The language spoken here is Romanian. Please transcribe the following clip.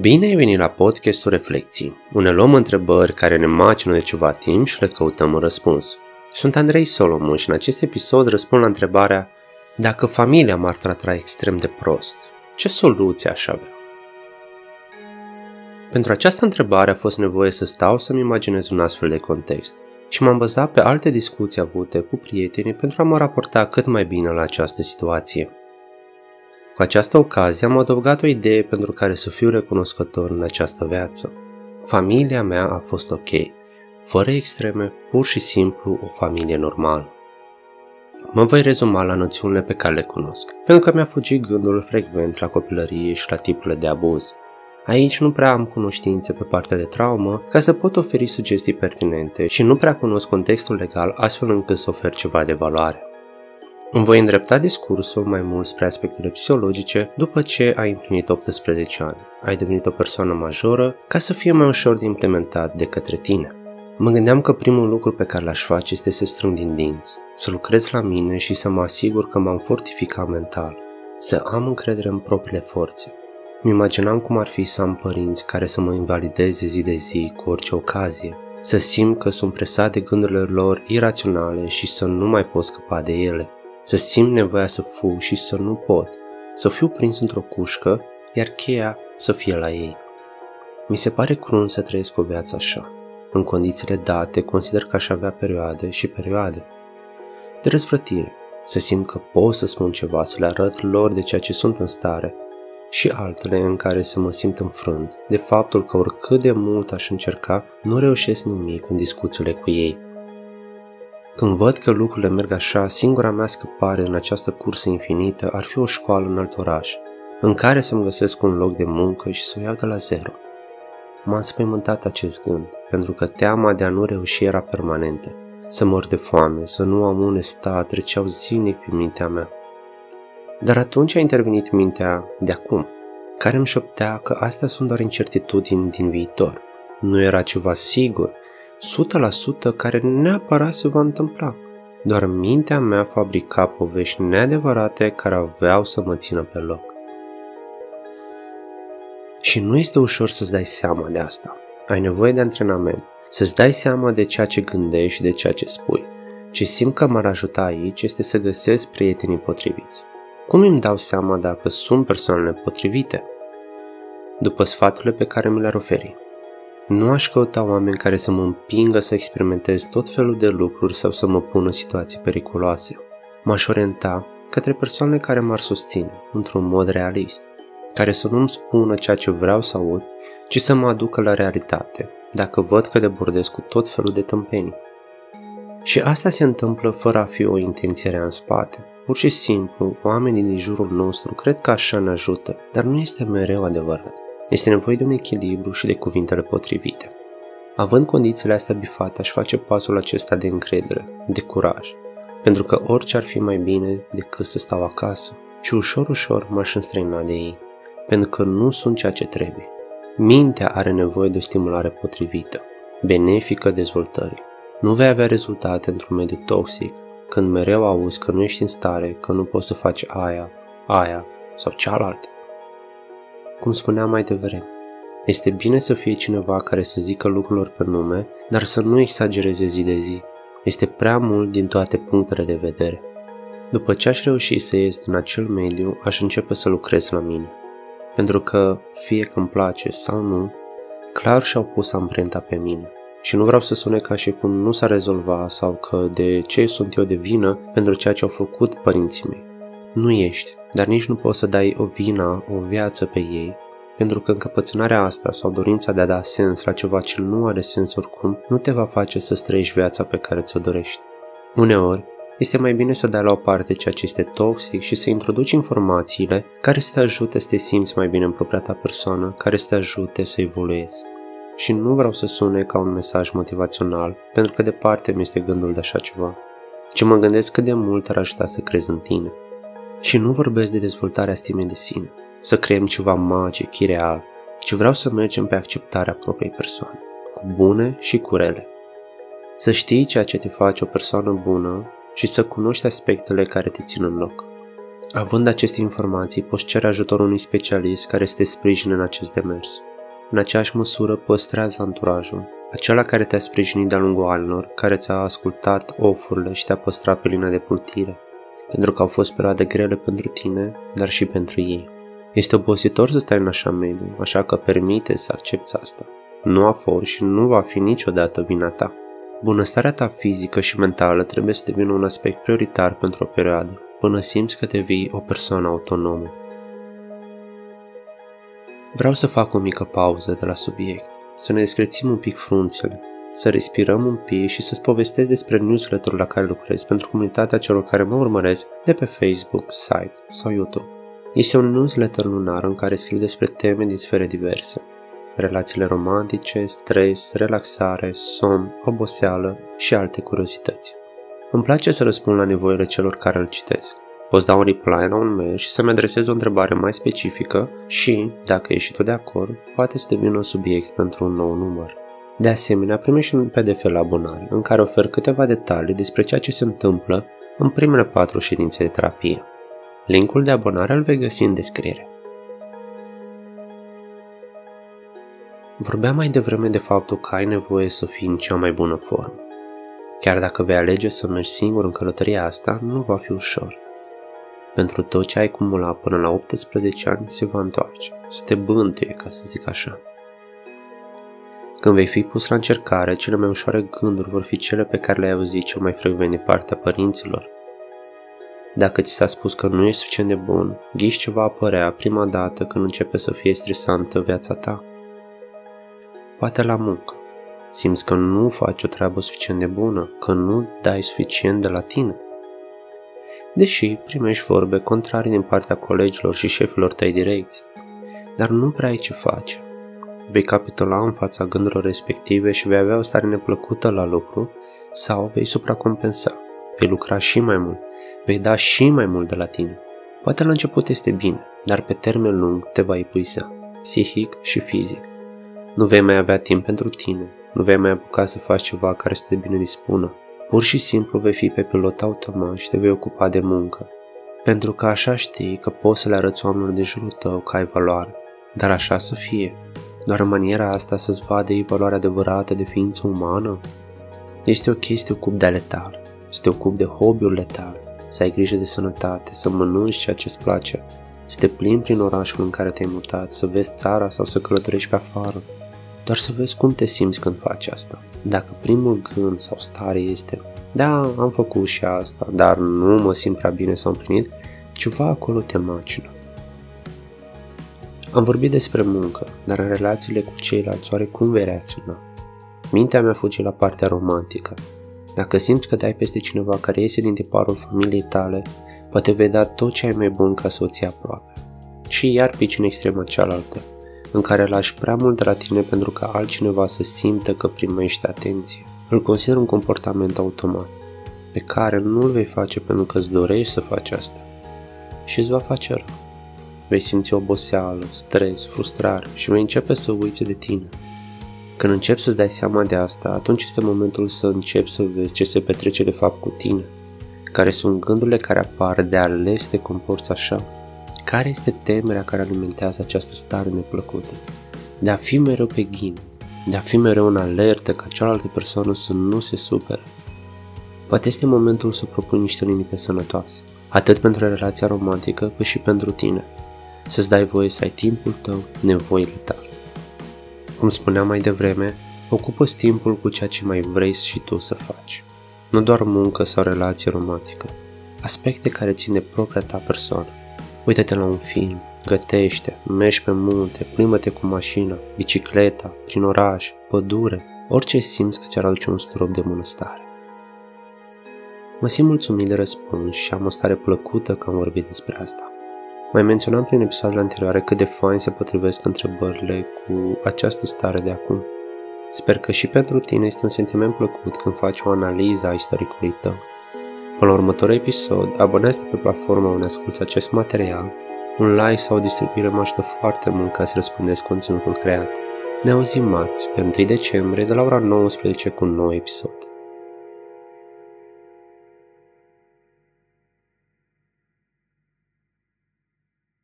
Bine ai venit la podcastul Reflecții, unde luăm întrebări care ne macină de ceva timp și le căutăm un răspuns. Sunt Andrei Solomon și în acest episod răspund la întrebarea Dacă familia m-ar trata extrem de prost, ce soluție aș avea? Pentru această întrebare a fost nevoie să stau să-mi imaginez un astfel de context și m-am bazat pe alte discuții avute cu prietenii pentru a mă raporta cât mai bine la această situație. Cu această ocazie am adăugat o idee pentru care să fiu recunoscător în această viață. Familia mea a fost ok, fără extreme, pur și simplu o familie normală. Mă voi rezuma la noțiunile pe care le cunosc, pentru că mi-a fugit gândul frecvent la copilărie și la tipurile de abuz. Aici nu prea am cunoștințe pe partea de traumă ca să pot oferi sugestii pertinente și nu prea cunosc contextul legal astfel încât să ofer ceva de valoare. Îmi voi îndrepta discursul mai mult spre aspectele psihologice după ce ai împlinit 18 ani, ai devenit o persoană majoră ca să fie mai ușor de implementat de către tine. Mă gândeam că primul lucru pe care l-aș face este să strâng din dinți, să lucrez la mine și să mă asigur că m-am fortificat mental, să am încredere în propriile forțe. Mi imaginam cum ar fi să am părinți care să mă invalideze zi de zi cu orice ocazie, să simt că sunt presat de gândurile lor iraționale și să nu mai pot scăpa de ele să simt nevoia să fug și să nu pot, să fiu prins într-o cușcă, iar cheia să fie la ei. Mi se pare crunt să trăiesc o viață așa. În condițiile date, consider că aș avea perioade și perioade. De răzvrătire, să simt că pot să spun ceva, să le arăt lor de ceea ce sunt în stare, și altele în care să mă simt înfrânt de faptul că oricât de mult aș încerca, nu reușesc nimic în discuțiile cu ei. Când văd că lucrurile merg așa, singura mea scăpare în această cursă infinită ar fi o școală în alt oraș, în care să-mi găsesc un loc de muncă și să o iau de la zero. M-a înspăimântat acest gând, pentru că teama de a nu reuși era permanentă. Să mor de foame, să nu am unde sta, treceau zilnic pe mintea mea. Dar atunci a intervenit mintea de acum, care îmi șoptea că astea sunt doar incertitudini din viitor. Nu era ceva sigur, 100% care neapărat se va întâmpla. Doar mintea mea fabrica povești neadevărate care aveau să mă țină pe loc. Și nu este ușor să-ți dai seama de asta. Ai nevoie de antrenament, să-ți dai seama de ceea ce gândești și de ceea ce spui. Ce simt că m-ar ajuta aici este să găsesc prietenii potriviți. Cum îmi dau seama dacă sunt persoanele potrivite? După sfaturile pe care mi le-ar oferi. Nu aș căuta oameni care să mă împingă să experimentez tot felul de lucruri sau să mă pună în situații periculoase. M-aș orienta către persoane care m-ar susține, într-un mod realist, care să nu-mi spună ceea ce vreau să aud, ci să mă aducă la realitate, dacă văd că debordez cu tot felul de tâmpenii. Și asta se întâmplă fără a fi o intenție rea în spate. Pur și simplu, oamenii din jurul nostru cred că așa ne ajută, dar nu este mereu adevărat. Este nevoie de un echilibru și de cuvintele potrivite. Având condițiile astea bifate, aș face pasul acesta de încredere, de curaj, pentru că orice ar fi mai bine decât să stau acasă și ușor, ușor m-aș înstrăina de ei, pentru că nu sunt ceea ce trebuie. Mintea are nevoie de o stimulare potrivită, benefică dezvoltării. Nu vei avea rezultate într-un mediu toxic când mereu auzi că nu ești în stare, că nu poți să faci aia, aia sau cealaltă. Cum spuneam mai devreme, este bine să fie cineva care să zică lucrurilor pe nume, dar să nu exagereze zi de zi. Este prea mult din toate punctele de vedere. După ce aș reuși să ies din acel mediu, aș începe să lucrez la mine. Pentru că, fie că îmi place sau nu, clar și-au pus amprenta pe mine. Și nu vreau să sune ca și cum nu s-a rezolvat sau că de ce sunt eu de vină pentru ceea ce au făcut părinții mei. Nu ești, dar nici nu poți să dai o vină, o viață pe ei, pentru că încăpățânarea asta sau dorința de a da sens la ceva ce nu are sens oricum nu te va face să trăiești viața pe care ți-o dorești. Uneori, este mai bine să dai la o parte ceea ce este toxic și să introduci informațiile care să te ajute să te simți mai bine în propria ta persoană, care să te ajute să evoluezi. Și nu vreau să sune ca un mesaj motivațional, pentru că departe mi este gândul de așa ceva, ci mă gândesc cât de mult ar ajuta să crezi în tine. Și nu vorbesc de dezvoltarea stimei de sine, să creăm ceva magic, ireal, ci vreau să mergem pe acceptarea propriei persoane, cu bune și cu rele. Să știi ceea ce te face o persoană bună și să cunoști aspectele care te țin în loc. Având aceste informații, poți cere ajutorul unui specialist care să te sprijine în acest demers. În aceeași măsură, păstrează anturajul, acela care te-a sprijinit de-a lungul anilor, care ți-a ascultat ofurile și te-a păstrat pe linia de plutire, pentru că au fost perioade grele pentru tine, dar și pentru ei. Este obositor să stai în așa mediu, așa că permite să accepti asta. Nu a fost și nu va fi niciodată vina ta. Bunăstarea ta fizică și mentală trebuie să devină un aspect prioritar pentru o perioadă, până simți că devii o persoană autonomă. Vreau să fac o mică pauză de la subiect, să ne descrețim un pic frunțele, să respirăm un pic și să-ți povestesc despre newsletter la care lucrez pentru comunitatea celor care mă urmăresc de pe Facebook, site sau YouTube. Este un newsletter lunar în care scriu despre teme din sfere diverse. Relațiile romantice, stres, relaxare, somn, oboseală și alte curiozități. Îmi place să răspund la nevoile celor care îl citesc. Poți da un reply la un mail și să-mi adresez o întrebare mai specifică și, dacă ești și tu de acord, poate să devină un subiect pentru un nou număr. De asemenea, primești un PDF la abonare în care ofer câteva detalii despre ceea ce se întâmplă în primele patru ședințe de terapie. Linkul de abonare îl vei găsi în descriere. Vorbeam mai devreme de faptul că ai nevoie să fii în cea mai bună formă. Chiar dacă vei alege să mergi singur în călătoria asta, nu va fi ușor. Pentru tot ce ai acumulat până la 18 ani se va întoarce, să te bântuie, ca să zic așa. Când vei fi pus la încercare, cele mai ușoare gânduri vor fi cele pe care le-ai auzit cel mai frecvent din partea părinților. Dacă ți s-a spus că nu ești suficient de bun, ghiși ce va apărea prima dată când începe să fie stresantă viața ta. Poate la muncă. Simți că nu faci o treabă suficient de bună, că nu dai suficient de la tine. Deși primești vorbe contrarii din partea colegilor și șefilor tăi direcți, dar nu prea ai ce face. Vei capitula în fața gândurilor respective și vei avea o stare neplăcută la lucru sau vei supracompensa. Vei lucra și mai mult, vei da și mai mult de la tine. Poate la început este bine, dar pe termen lung te va epuiza, psihic și fizic. Nu vei mai avea timp pentru tine, nu vei mai apuca să faci ceva care să te bine dispună. Pur și simplu vei fi pe pilot automat și te vei ocupa de muncă. Pentru că așa știi că poți să le arăți oamenilor de jurul tău că ai valoare. Dar așa să fie. Doar în maniera asta să-ți vadă ei valoarea adevărată de ființă umană? Este ok să te ocupi de ale tale, să te ocupi de hobby-urile tale, să ai grijă de sănătate, să mănânci ceea ce îți place, să te plimbi prin orașul în care te-ai mutat, să vezi țara sau să călătorești pe afară, doar să vezi cum te simți când faci asta. Dacă primul gând sau stare este da, am făcut și asta, dar nu mă simt prea bine sau împlinit, ceva acolo te macină. Am vorbit despre muncă, dar în relațiile cu ceilalți oare cum vei reacționa? Mintea mea fuge la partea romantică. Dacă simți că dai peste cineva care iese din tiparul familiei tale, poate vei da tot ce ai mai bun ca să o ții aproape. Și iar pici în extrema cealaltă, în care lași prea mult de la tine pentru ca altcineva să simtă că primește atenție. Îl consider un comportament automat, pe care nu îl vei face pentru că îți dorești să faci asta. Și îți va face rău. Vei simți oboseală, stres, frustrare și vei începe să uiți de tine. Când începi să-ți dai seama de asta, atunci este momentul să începi să vezi ce se petrece de fapt cu tine, care sunt gândurile care apar de ales te comporți așa care este temerea care alimentează această stare neplăcută? De a fi mereu pe ghim, de a fi mereu în alertă ca cealaltă persoană să nu se supere. Poate este momentul să propui niște limite sănătoase, atât pentru relația romantică, cât și pentru tine. Să-ți dai voie să ai timpul tău, nevoile tale. Cum spuneam mai devreme, ocupă timpul cu ceea ce mai vrei și tu să faci. Nu doar muncă sau relație romantică, aspecte care țin de propria ta persoană. Uită-te la un film, gătește, mergi pe munte, plimbă-te cu mașina, bicicleta, prin oraș, pădure, orice simți că ți-ar aduce un strop de bunăstare. Mă simt mulțumit de răspuns și am o stare plăcută că am vorbit despre asta. Mai menționam prin episoadele anterioare cât de fain se potrivesc întrebările cu această stare de acum. Sper că și pentru tine este un sentiment plăcut când faci o analiză a istoricului tău Până la următorul episod, abonează-te pe platforma unde asculti acest material. Un like sau o distribuire mă ajută foarte mult ca să răspundeți conținutul creat. Ne auzim marți, pe 1 decembrie, de la ora 19 cu un nou episod.